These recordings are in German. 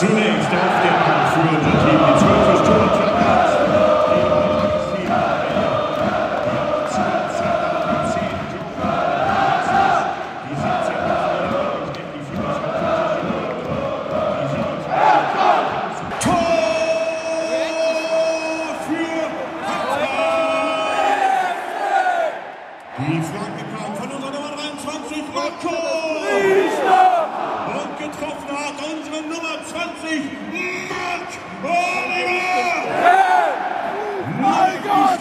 Zunächst auf dem für unser Team die 12 ist 20, Marc Oliver! Mein Gott!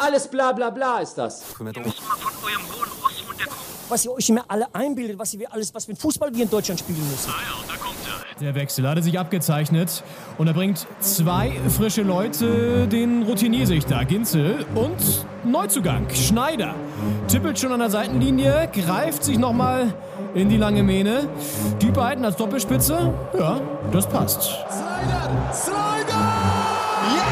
Alles bla bla bla ist das. was ihr euch immer alle einbildet, was ihr alles, was für ein Fußball wir in Deutschland spielen müssen. Der Wechsel hatte sich abgezeichnet und er bringt zwei frische Leute, den Routiniersichter Ginzel und Neuzugang Schneider. Tippelt schon an der Seitenlinie, greift sich nochmal in die lange Mähne. Die beiden als Doppelspitze, ja, das passt. Slider! Slider! Ja!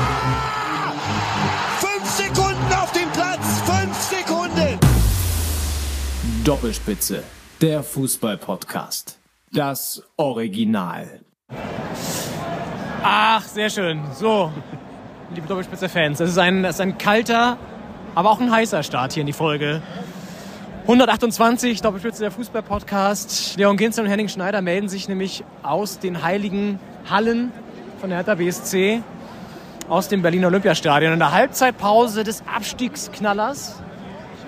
Fünf Sekunden auf dem Platz! Fünf Sekunden! Doppelspitze, der Fußball-Podcast. Das Original. Ach, sehr schön. So, liebe Doppelspitze-Fans, es ist ein, es ist ein kalter, aber auch ein heißer Start hier in die Folge. 128, Doppelspitze der Fußball-Podcast. Leon Ginzel und Henning Schneider melden sich nämlich aus den heiligen Hallen von der Hertha BSC, aus dem Berliner Olympiastadion. In der Halbzeitpause des Abstiegsknallers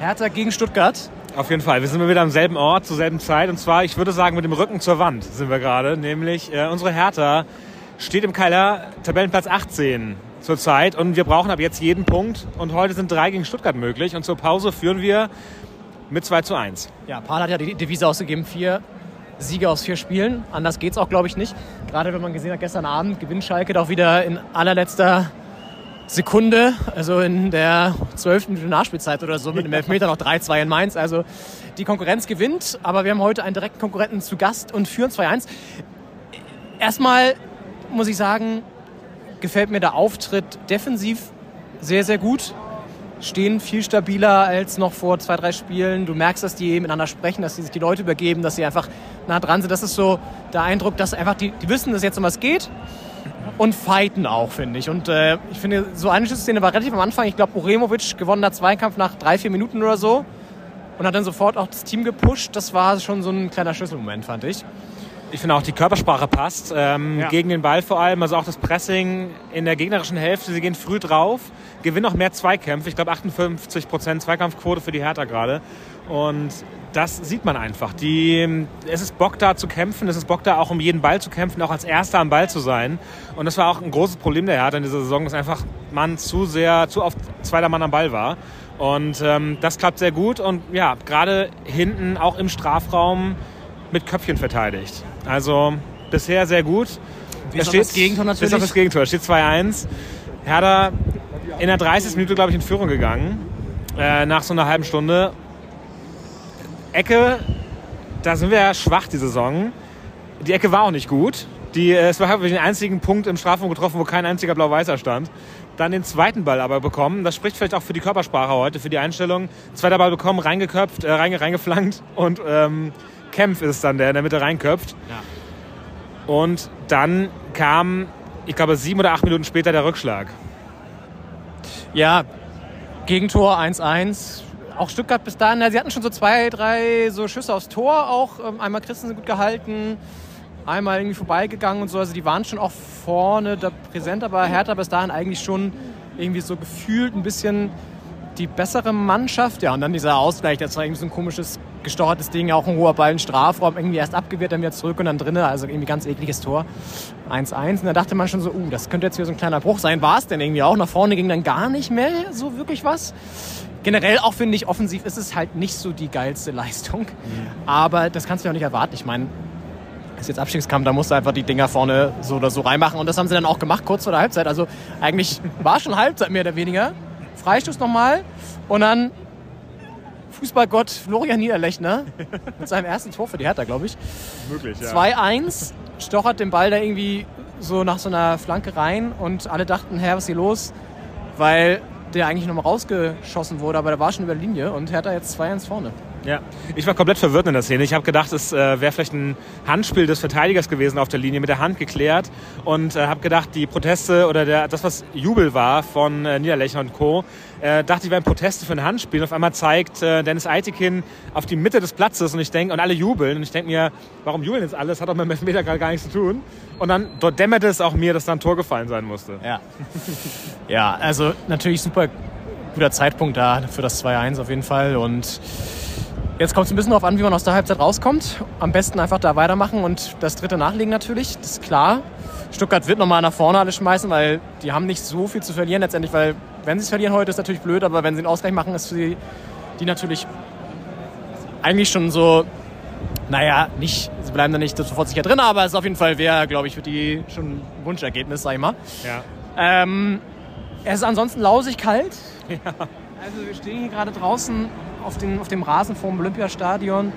Hertha gegen Stuttgart. Auf jeden Fall. Wir sind wieder am selben Ort, zur selben Zeit. Und zwar, ich würde sagen, mit dem Rücken zur Wand sind wir gerade. Nämlich äh, unsere Hertha steht im Keller, Tabellenplatz 18 zurzeit. Und wir brauchen ab jetzt jeden Punkt. Und heute sind drei gegen Stuttgart möglich. Und zur Pause führen wir mit 2 zu 1. Ja, Paul hat ja die Devise ausgegeben, vier Siege aus vier Spielen. Anders geht's auch, glaube ich, nicht. Gerade wenn man gesehen hat, gestern Abend gewinnt Schalke doch wieder in allerletzter Sekunde, also in der 12. Minute Nachspielzeit oder so, mit dem Elfmeter noch 3-2 in Mainz. Also die Konkurrenz gewinnt, aber wir haben heute einen direkten Konkurrenten zu Gast und führen 2-1. Erstmal muss ich sagen, gefällt mir der Auftritt defensiv sehr, sehr gut. Stehen viel stabiler als noch vor zwei, drei Spielen. Du merkst, dass die miteinander sprechen, dass sie sich die Leute übergeben, dass sie einfach nah dran sind. Das ist so der Eindruck, dass einfach die, die wissen, dass jetzt um was geht und fighten auch, finde ich. Und äh, ich finde, so eine Schlüsselszene war relativ am Anfang. Ich glaube, Uremovic gewonnener Zweikampf nach drei, vier Minuten oder so und hat dann sofort auch das Team gepusht. Das war schon so ein kleiner Schlüsselmoment, fand ich. Ich finde auch, die Körpersprache passt. Ähm, Ja. Gegen den Ball vor allem. Also auch das Pressing in der gegnerischen Hälfte. Sie gehen früh drauf, gewinnen auch mehr Zweikämpfe. Ich glaube 58% Zweikampfquote für die Hertha gerade. Und das sieht man einfach. Die, es ist Bock da zu kämpfen. Es ist Bock da auch um jeden Ball zu kämpfen, auch als Erster am Ball zu sein. Und das war auch ein großes Problem der Hertha in dieser Saison, dass einfach man zu sehr, zu oft zweiter Mann am Ball war. Und ähm, das klappt sehr gut. Und ja, gerade hinten auch im Strafraum mit Köpfchen verteidigt. Also bisher sehr gut. Bis Es auf das Gegentor natürlich. Bis auf das Gegentor. Steht 2-1. Hertha in der 30. Minute, glaube ich, in Führung gegangen. Äh, nach so einer halben Stunde. Ecke, da sind wir ja schwach die Saison. Die Ecke war auch nicht gut. Die, äh, es war wirklich den einzigen Punkt im Strafraum getroffen, wo kein einziger Blau-Weißer stand. Dann den zweiten Ball aber bekommen. Das spricht vielleicht auch für die Körpersprache heute, für die Einstellung. Zweiter Ball bekommen, reingeköpft, äh, reinge, reingeflankt und ähm, Kempf ist dann, der in der Mitte reinköpft. Und dann kam, ich glaube, sieben oder acht Minuten später der Rückschlag. Ja, Gegentor 1-1. Auch Stuttgart bis dahin, na, sie hatten schon so zwei, drei so Schüsse aufs Tor auch. Ähm, Einmal Christensen gut gehalten, einmal irgendwie vorbeigegangen und so. Also die waren schon auch vorne da präsent, aber Hertha bis dahin eigentlich schon irgendwie so gefühlt ein bisschen die bessere Mannschaft. Ja, und dann dieser Ausgleich, das war irgendwie so ein komisches, gestortes Ding, auch ein hoher Ball in Strafraum, irgendwie erst abgewehrt, dann wieder zurück und dann drinnen, also irgendwie ganz ekliges Tor. 1-1. Und da dachte man schon so, uh, das könnte jetzt wieder so ein kleiner Bruch sein. War es denn irgendwie auch? Nach vorne ging dann gar nicht mehr so wirklich was. Generell auch finde ich, offensiv ist es halt nicht so die geilste Leistung. Aber das kannst du ja auch nicht erwarten. Ich meine, es ist jetzt Abstiegskampf, da musst du einfach die Dinger vorne so oder so reinmachen. Und das haben sie dann auch gemacht, kurz vor der Halbzeit. Also eigentlich war schon Halbzeit mehr oder weniger. Freistoß nochmal und dann Fußballgott Florian Niederlechner mit seinem ersten Tor für die Hertha, glaube ich. Möglich, 2-1, stochert den Ball da irgendwie so nach so einer Flanke rein und alle dachten, Herr, was ist hier los? Weil der eigentlich nochmal rausgeschossen wurde, aber der war schon über die Linie und Hertha jetzt 2-1 vorne. Ja, ich war komplett verwirrt in der Szene. Ich habe gedacht, es äh, wäre vielleicht ein Handspiel des Verteidigers gewesen auf der Linie, mit der Hand geklärt. Und äh, habe gedacht, die Proteste oder der, das, was Jubel war von äh, Niederlechner und Co., äh, dachte ich, wären Proteste für ein Handspiel. Und auf einmal zeigt äh, Dennis Eitekin auf die Mitte des Platzes und ich denke, und alle jubeln. Und ich denke mir, warum jubeln jetzt alle? Das hat doch mit dem Elfmeter gerade gar nichts zu tun. Und dann dort dämmerte es auch mir, dass da ein Tor gefallen sein musste. Ja. ja, also natürlich super guter Zeitpunkt da für das 2-1 auf jeden Fall. Und Jetzt kommt es ein bisschen darauf an, wie man aus der Halbzeit rauskommt. Am besten einfach da weitermachen und das dritte nachlegen natürlich, das ist klar. Stuttgart wird nochmal nach vorne alles schmeißen, weil die haben nicht so viel zu verlieren letztendlich, weil wenn sie es verlieren heute, ist natürlich blöd, aber wenn sie einen Ausgleich machen, ist für die, die natürlich eigentlich schon so, naja, nicht, sie bleiben da nicht sofort sicher drin, aber es ist auf jeden Fall wäre, glaube ich, für die schon ein Wunschergebnis, sag ich mal. Ja. Ähm, es ist ansonsten lausig kalt. Ja. Also wir stehen hier gerade draußen auf, den, auf dem Rasen vorm Olympiastadion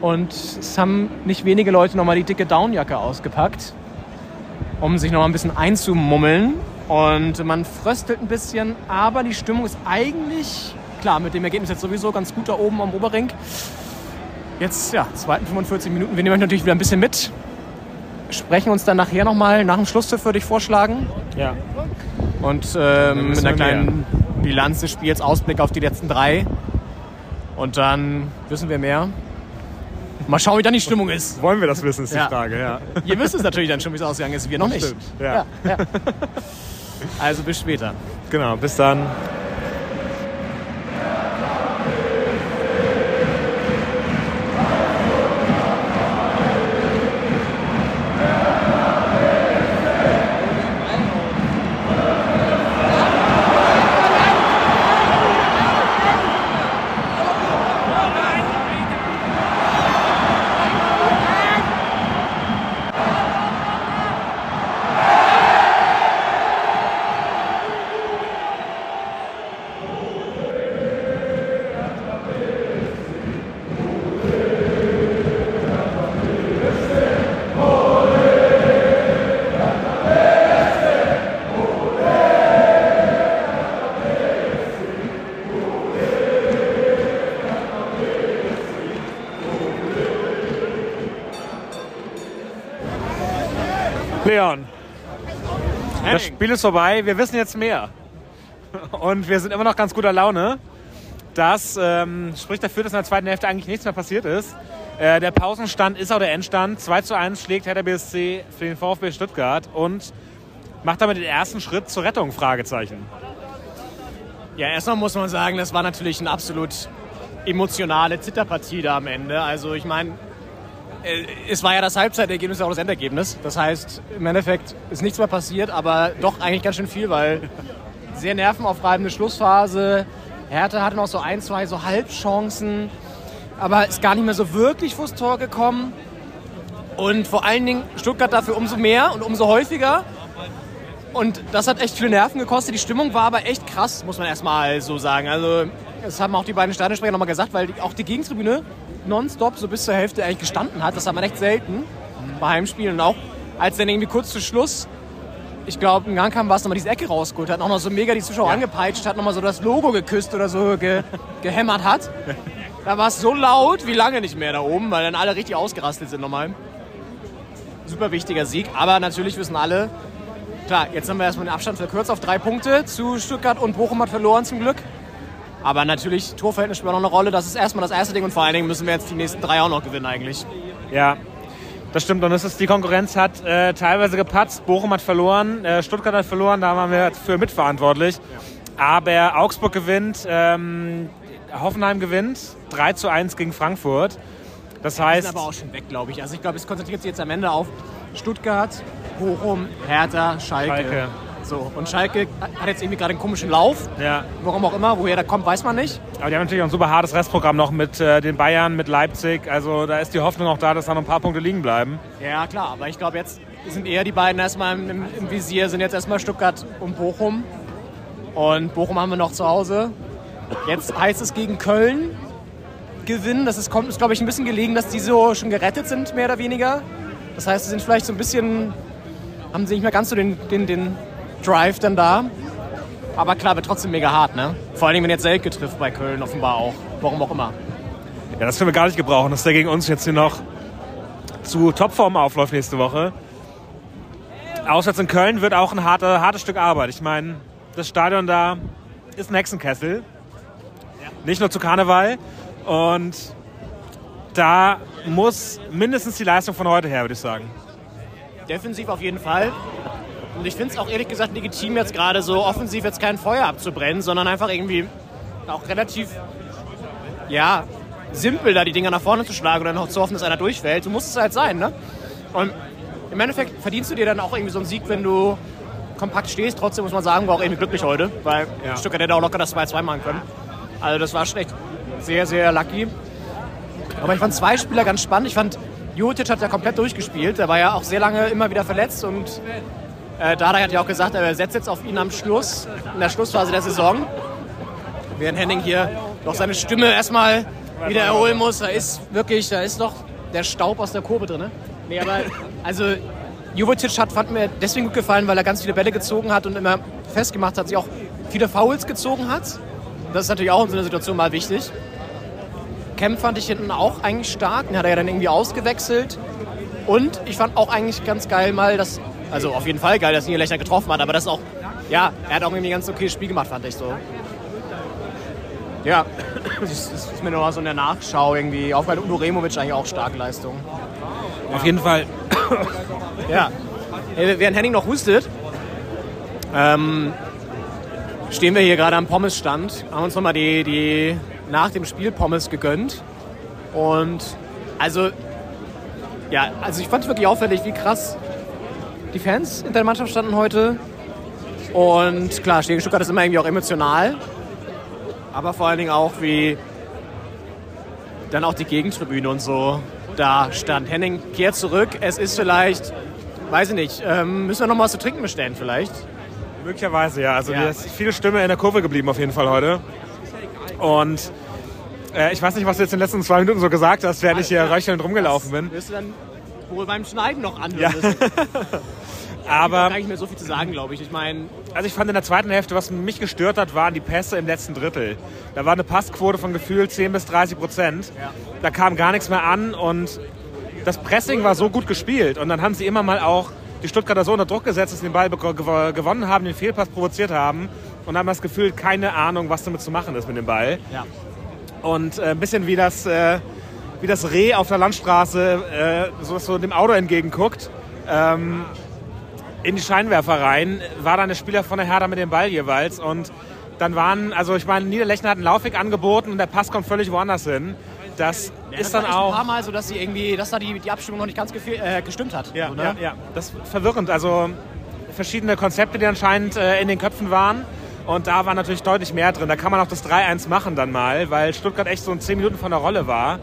und es haben nicht wenige Leute nochmal die dicke Downjacke ausgepackt, um sich noch ein bisschen einzumummeln. Und man fröstelt ein bisschen, aber die Stimmung ist eigentlich, klar, mit dem Ergebnis jetzt sowieso ganz gut da oben am Oberring. Jetzt, ja, zweiten 45 Minuten. Wir nehmen euch natürlich wieder ein bisschen mit. Sprechen uns dann nachher nochmal nach dem Schlusspfiff, würde ich vorschlagen. Ja. Und ähm, mit einer kleinen Bilanz des Spiels, Ausblick auf die letzten drei. Und dann wissen wir mehr. Mal schauen, wie dann die Stimmung ist. Wollen wir das wissen, ist Ja. die Frage, ja. Ihr wisst es natürlich dann schon, wie es ausgegangen ist. Wir noch nicht. Stimmt, ja. ja. Also bis später. Genau, bis dann. Das Spiel ist vorbei. Wir wissen jetzt mehr. Und wir sind immer noch ganz guter Laune. Das ähm, spricht dafür, dass in der zweiten Hälfte eigentlich nichts mehr passiert ist. Äh, der Pausenstand ist auch der Endstand. 2 zu 1 schlägt Hertha BSC für den VfB Stuttgart und macht damit den ersten Schritt zur Rettung, Fragezeichen. Ja, erstmal muss man sagen, das war natürlich eine absolut emotionale Zitterpartie da am Ende. Also ich meine, es war ja das Halbzeitergebnis, auch das Endergebnis. Das heißt, im Endeffekt ist nichts mehr passiert, aber doch eigentlich ganz schön viel, weil sehr nervenaufreibende Schlussphase. Hertha hatte noch so ein, zwei so Halbchancen, aber ist gar nicht mehr so wirklich vors Tor gekommen. Und vor allen Dingen Stuttgart dafür umso mehr und umso häufiger. Und das hat echt viele Nerven gekostet. Die Stimmung war aber echt krass, muss man erstmal so sagen. Also, das haben auch die beiden Stadionsprecher nochmal gesagt, weil die, auch die Gegentribüne nonstop so bis zur Hälfte eigentlich gestanden hat. Das hat man echt selten bei Heimspielen. Und auch als dann irgendwie kurz zu Schluss, ich glaube, in Gang kam, war es nochmal diese Ecke rausgeholt hat, auch noch so mega die Zuschauer angepeitscht hat, nochmal so das Logo geküsst oder so ge gehämmert hat. Da war es so laut wie lange nicht mehr da oben, weil dann alle richtig ausgerastet sind nochmal. Super wichtiger Sieg, aber natürlich wissen alle, klar, jetzt haben wir erstmal den Abstand verkürzt auf drei Punkte zu Stuttgart und Bochum hat verloren zum Glück. Aber natürlich, Torverhältnis spielt auch noch eine Rolle. Das ist erstmal das erste Ding und vor allen Dingen müssen wir jetzt die nächsten drei auch noch gewinnen eigentlich. Ja, das stimmt. Und es ist, die Konkurrenz hat äh, teilweise gepatzt. Bochum hat verloren, äh, Stuttgart hat verloren, da waren wir für mitverantwortlich. Aber Augsburg gewinnt, ähm, Hoffenheim gewinnt, 3 zu 1 gegen Frankfurt. Das Die heißt, sind aber auch schon weg, glaube ich. Also ich glaube, es konzentriert sich jetzt am Ende auf Stuttgart, Bochum, Hertha, Schalke. Schalke. So, und Schalke hat jetzt irgendwie gerade einen komischen Lauf. ja, Warum auch immer, woher der kommt, weiß man nicht. aber die haben natürlich auch ein super hartes Restprogramm noch mit äh, den Bayern, mit Leipzig. Also da ist die Hoffnung auch da, dass da noch ein paar Punkte liegen bleiben. Ja, klar, aber ich glaube, jetzt sind eher die beiden erstmal im, im, im Visier, sind jetzt erstmal Stuttgart und Bochum. Und Bochum haben wir noch zu Hause. Jetzt heißt es gegen Köln gewinnen. Das ist, kommt, ist glaube ich, ein bisschen gelegen, dass die so schon gerettet sind, mehr oder weniger. Das heißt, sie sind vielleicht so ein bisschen haben sie nicht mehr ganz so den, den, den Drive dann da. Aber klar, wird trotzdem mega hart, ne? Vor allem, wenn jetzt Selke trifft bei Köln offenbar auch. Warum auch immer. Ja, das können wir gar nicht gebrauchen, dass der gegen uns jetzt hier noch zu Topform aufläuft nächste Woche. Auswärts in Köln wird auch ein harte, hartes Stück Arbeit. Ich meine, das Stadion da ist ein Hexenkessel. Nicht nur zu Karneval. Und da muss mindestens die Leistung von heute her, würde ich sagen. Defensiv auf jeden Fall. Und ich finde es auch ehrlich gesagt legitim, jetzt gerade so offensiv jetzt kein Feuer abzubrennen, sondern einfach irgendwie auch relativ, ja, simpel da die Dinger nach vorne zu schlagen und dann noch zu hoffen, dass einer durchfällt. So muss es halt sein, ne? Und im Endeffekt verdienst du dir dann auch irgendwie so einen Sieg, wenn du kompakt stehst. Trotzdem muss man sagen, war auch irgendwie glücklich heute, weil Ja. Stuttgart hätte auch locker das 2-2 machen können. Also das war schon echt sehr, sehr lucky. Aber ich fand zwei Spieler ganz spannend. Ich fand, Jotic hat ja komplett durchgespielt. Der war ja auch sehr lange immer wieder verletzt und äh, Dada hat ja auch gesagt, er setzt jetzt auf ihn am Schluss, in der Schlussphase der Saison. Während Henning hier noch seine Stimme erstmal wieder erholen muss. Da ist wirklich, da ist noch der Staub aus der Kurve drin. Nee, aber also Jovetic hat, fand mir deswegen gut gefallen, weil er ganz viele Bälle gezogen hat und immer festgemacht hat, sich auch viele Fouls gezogen hat. Das ist natürlich auch in so einer Situation mal wichtig. Kemp fand ich hinten auch eigentlich stark. Den hat er ja dann irgendwie ausgewechselt. Und ich fand auch eigentlich ganz geil mal, dass, also auf jeden Fall geil, dass Niederlechner getroffen hat, aber das auch, ja, er hat auch irgendwie ein ganz okayes Spiel gemacht, fand ich so. Ja, das ist, das ist mir nur so in der Nachschau irgendwie aufgefallen. Und Uremovic eigentlich auch starke Leistung. Auf jeden Fall. Ja. Äh, Während Henning noch hustet, ähm, stehen wir hier gerade am Pommesstand, haben uns nochmal die, die nach dem Spiel Pommes gegönnt. Und also, ja, also ich fand es wirklich auffällig, wie krass die Fans in der Mannschaft standen heute. Und klar, Stegen Stuttgart ist immer irgendwie auch emotional. Aber vor allen Dingen auch, wie dann auch die Gegentribüne und so da stand. Henning kehrt zurück. Es ist vielleicht, weiß ich nicht, ähm, müssen wir noch mal was zu trinken bestellen vielleicht? Möglicherweise, ja. Also Ja. mir ist viel Stimme in der Kurve geblieben auf jeden Fall heute. Und äh, ich weiß nicht, was du jetzt in den letzten zwei Minuten so gesagt hast, während ich hier röchelnd rumgelaufen bin. Wirst du dann wohl beim Schneiden noch anhören Ja. müssen. Aber Da kann ich mir so viel zu sagen, glaube ich. Ich meine, also ich fand in der zweiten Hälfte, was mich gestört hat, waren die Pässe im letzten Drittel. Da war eine Passquote von gefühlt 10 bis 30 Prozent. Da kam gar nichts mehr an und das Pressing war so gut gespielt. Und dann haben sie immer mal auch die Stuttgarter so unter Druck gesetzt, dass sie den Ball gewonnen haben, den Fehlpass provoziert haben und haben das Gefühl, keine Ahnung, was damit zu machen ist mit dem Ball. ja. Und äh, ein bisschen wie das, äh, wie das Reh auf der Landstraße äh, so, so dem Auto entgegenguckt. Ähm, in die Scheinwerfer rein, war dann der Spieler von der Hertha mit dem Ball jeweils. Und dann waren, also ich meine, Niederlechner hat einen Laufweg angeboten und der Pass kommt völlig woanders hin. Das Das ist war dann echt ein auch. paar Mal so, dass sie irgendwie, dass da die, die Abstimmung noch nicht ganz äh, gestimmt hat. Ja, so, ne? ja, ja, das ist verwirrend. Also verschiedene Konzepte, die anscheinend äh, in den Köpfen waren. Und da war natürlich deutlich mehr drin. Da kann man auch das 3-1 machen dann mal, weil Stuttgart echt so in 10 Minuten von der Rolle war.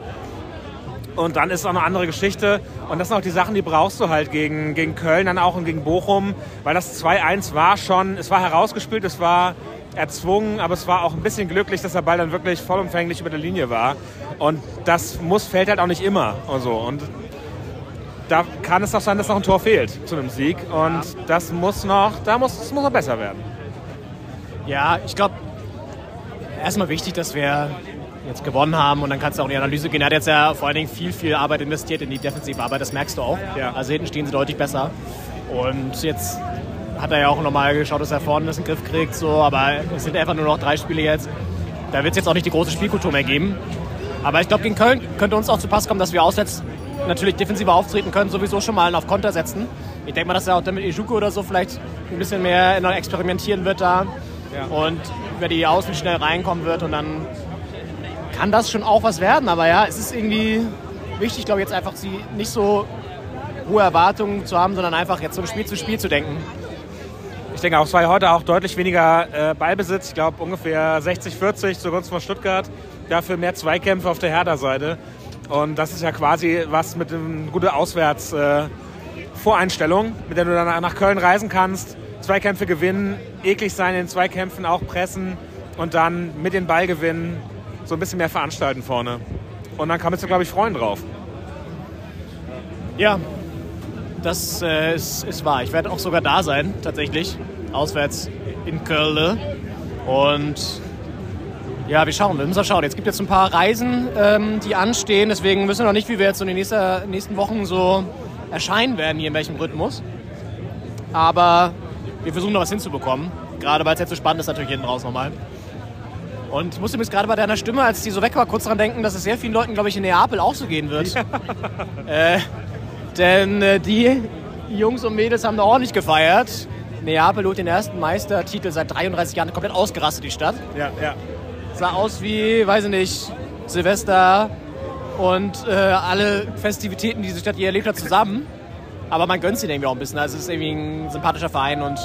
Und dann ist auch eine andere Geschichte. Und das sind auch die Sachen, die brauchst du halt gegen, gegen Köln, dann auch und gegen Bochum. Weil das 2-1 war schon, es war herausgespielt, es war erzwungen, aber es war auch ein bisschen glücklich, dass der Ball dann wirklich vollumfänglich über der Linie war. Und das muss, fällt halt auch nicht immer. Und, so. und da kann es auch sein, dass noch ein Tor fehlt zu einem Sieg. Und das muss noch, da muss, das muss noch besser werden. Ja, ich glaube, erstmal wichtig, dass wir jetzt gewonnen haben und dann kannst du auch in die Analyse gehen. Er hat jetzt ja vor allen Dingen viel, viel Arbeit investiert in die Defensivarbeit, das merkst du auch. Ja. Also hinten stehen sie deutlich besser. Und jetzt hat er ja auch nochmal geschaut, dass er vorne das in den Griff kriegt, so, aber es sind einfach nur noch drei Spiele jetzt. Da wird es jetzt auch nicht die große Spielkultur mehr geben. Aber ich glaube, gegen Köln könnte uns auch zu Pass kommen, dass wir auswärts natürlich defensiver auftreten können, sowieso schon mal auf Konter setzen. Ich denke mal, dass er auch damit Ijuko oder so vielleicht ein bisschen mehr experimentieren wird da und über die Außen schnell reinkommen wird und dann kann das schon auch was werden. Aber ja, es ist irgendwie wichtig, glaube ich, jetzt einfach sie nicht so hohe Erwartungen zu haben, sondern einfach jetzt so Spiel zu Spiel zu denken. Ich denke auch, es war heute auch deutlich weniger äh, Ballbesitz. Ich glaube ungefähr 60-40 zugunsten von Stuttgart. Dafür mehr Zweikämpfe auf der Hertha-Seite. Und das ist ja quasi was mit einer guten Auswärts-Voreinstellung, mit der du dann nach Köln reisen kannst. Zweikämpfe gewinnen, eklig sein in Zweikämpfen, auch pressen und dann mit den Ball gewinnen, so ein bisschen mehr veranstalten vorne. Und dann kann man sich, glaube ich, freuen drauf. Ja, das äh, ist, ist wahr. Ich werde auch sogar da sein, tatsächlich. Auswärts in Köln. Und ja, wir schauen, wir müssen schauen. Jetzt gibt es jetzt ein paar Reisen, ähm, die anstehen. Deswegen wissen wir noch nicht, wie wir jetzt so in den nächsten Wochen so erscheinen werden, hier in welchem Rhythmus. Aber wir versuchen noch was hinzubekommen. Gerade weil es jetzt so spannend ist, natürlich hinten raus nochmal. Und ich musste mir jetzt gerade bei deiner Stimme, als die so weg war, kurz daran denken, dass es sehr vielen Leuten, glaube ich, in Neapel auch so gehen wird. äh, denn äh, die Jungs und Mädels haben da ordentlich gefeiert. Neapel holt den ersten Meistertitel seit 33 Jahren komplett ausgerastet, die Stadt. Ja, ja. Sah aus wie, weiß ich nicht, Silvester und äh, alle Festivitäten, die diese Stadt je erlebt hat, zusammen. Aber man gönnt sie irgendwie auch ein bisschen. Also es ist irgendwie ein sympathischer Verein und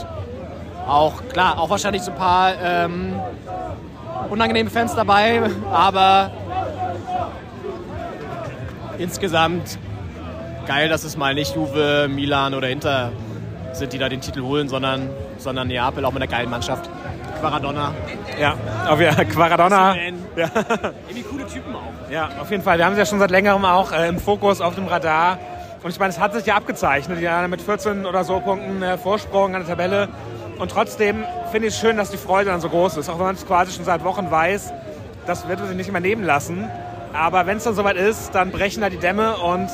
auch, klar, auch wahrscheinlich so ein paar ähm, unangenehme Fans dabei, aber insgesamt geil, dass es mal nicht Juve, Milan oder Inter sind, die da den Titel holen, sondern, sondern Neapel auch mit einer geilen Mannschaft. Quaradonna. Ja, auf, ja Quaradonna. Ja. Irgendwie coole Typen auch. Ja, auf jeden Fall. Wir haben sie ja schon seit längerem auch äh, im Fokus auf dem Radar. Und ich meine, es hat sich ja abgezeichnet. Ja, mit 14 oder so Punkten äh, Vorsprung an der Tabelle. Und trotzdem finde ich es schön, dass die Freude dann so groß ist. Auch wenn man es quasi schon seit Wochen weiß, das wird man sich nicht mehr nehmen lassen. Aber wenn es dann soweit ist, dann brechen da die Dämme und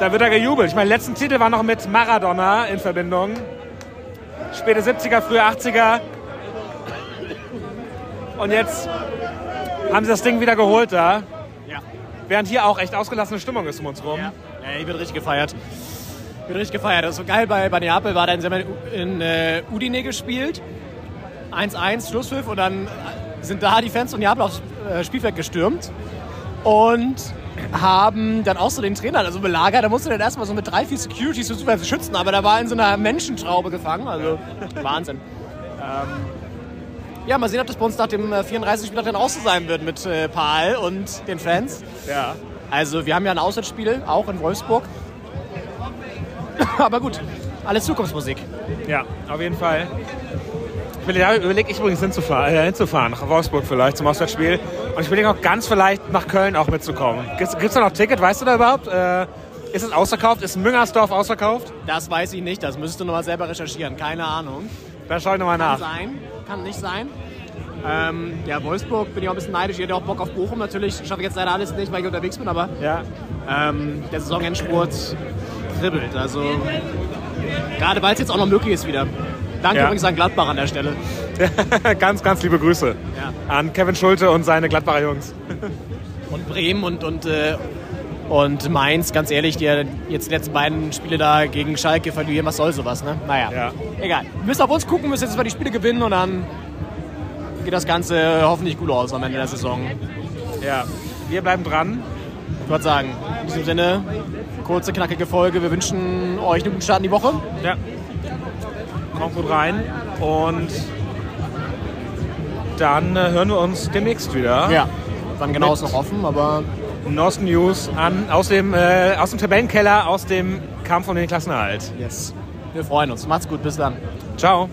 da wird er gejubelt. Ich meine, letzten Titel war noch mit Maradona in Verbindung. Späte 70er, frühe 80er. Und jetzt haben sie das Ding wieder geholt da. Ja. Während hier auch echt ausgelassene Stimmung ist um uns rum. Ja, ja ich bin richtig gefeiert. Ich bin richtig gefeiert. Das ist so geil bei, bei Neapel war dann haben in äh, Udine gespielt. 1-1 Schlusspfiff und dann sind da die Fans von Neapel aufs äh, Spielfeld gestürmt und haben dann auch so den Trainer also belagert. Da musste dann erstmal so mit drei, vier Securities so schützen, aber da war in so einer Menschentraube gefangen. Also Wahnsinn. Ähm, ja, mal sehen, ob das bei uns nach dem 34. Spieltag dann auch so sein wird mit äh, Paul und den Fans. Ja. Also wir haben ja ein Auswärtsspiel, auch in Wolfsburg. Aber gut, alles Zukunftsmusik. Ja, auf jeden Fall. Ich überlege ich übrigens hinzufahren, äh, hinzufahren, nach Wolfsburg vielleicht zum Auswärtsspiel. Und ich überlege auch ganz vielleicht nach Köln auch mitzukommen. Gibt es da noch Ticket? Weißt du da überhaupt? Äh, ist es ausverkauft? Ist Müngersdorf ausverkauft? Das weiß ich nicht, das müsstest du nochmal selber recherchieren. Keine Ahnung. Da schaue ich nochmal nach. Kann sein, kann nicht sein. Ähm, ja, Wolfsburg bin ich auch ein bisschen neidisch. Ich hätte auch Bock auf Bochum natürlich. Schaffe ich jetzt leider alles nicht, weil ich unterwegs bin, aber Ja. ähm, der Saisonendspurt kribbelt. Also gerade weil es jetzt auch noch möglich ist wieder. Danke Ja. übrigens an Gladbach an der Stelle. ganz, ganz liebe Grüße Ja. an Kevin Schulte und seine Gladbacher Jungs. Und Bremen und, und, äh, und Mainz, ganz ehrlich, die jetzt die letzten beiden Spiele da gegen Schalke verlieren, was soll sowas, ne? Naja, Ja. egal. Wir müssen auf uns gucken, müssen jetzt mal die Spiele gewinnen und dann geht das Ganze hoffentlich gut aus am Ende der Saison. Ja. Wir bleiben dran. Ich würde sagen, in diesem Sinne, kurze, knackige Folge. Wir wünschen euch einen guten Start in die Woche. Ja. Kommt gut rein und dann äh, hören wir uns demnächst wieder. Ja. Dann genau ist noch offen, aber Neuesten News an, aus, dem, äh, aus dem Tabellenkeller, aus dem Kampf um den Klassenerhalt. yes. Wir freuen uns. Macht's gut, bis dann. Ciao.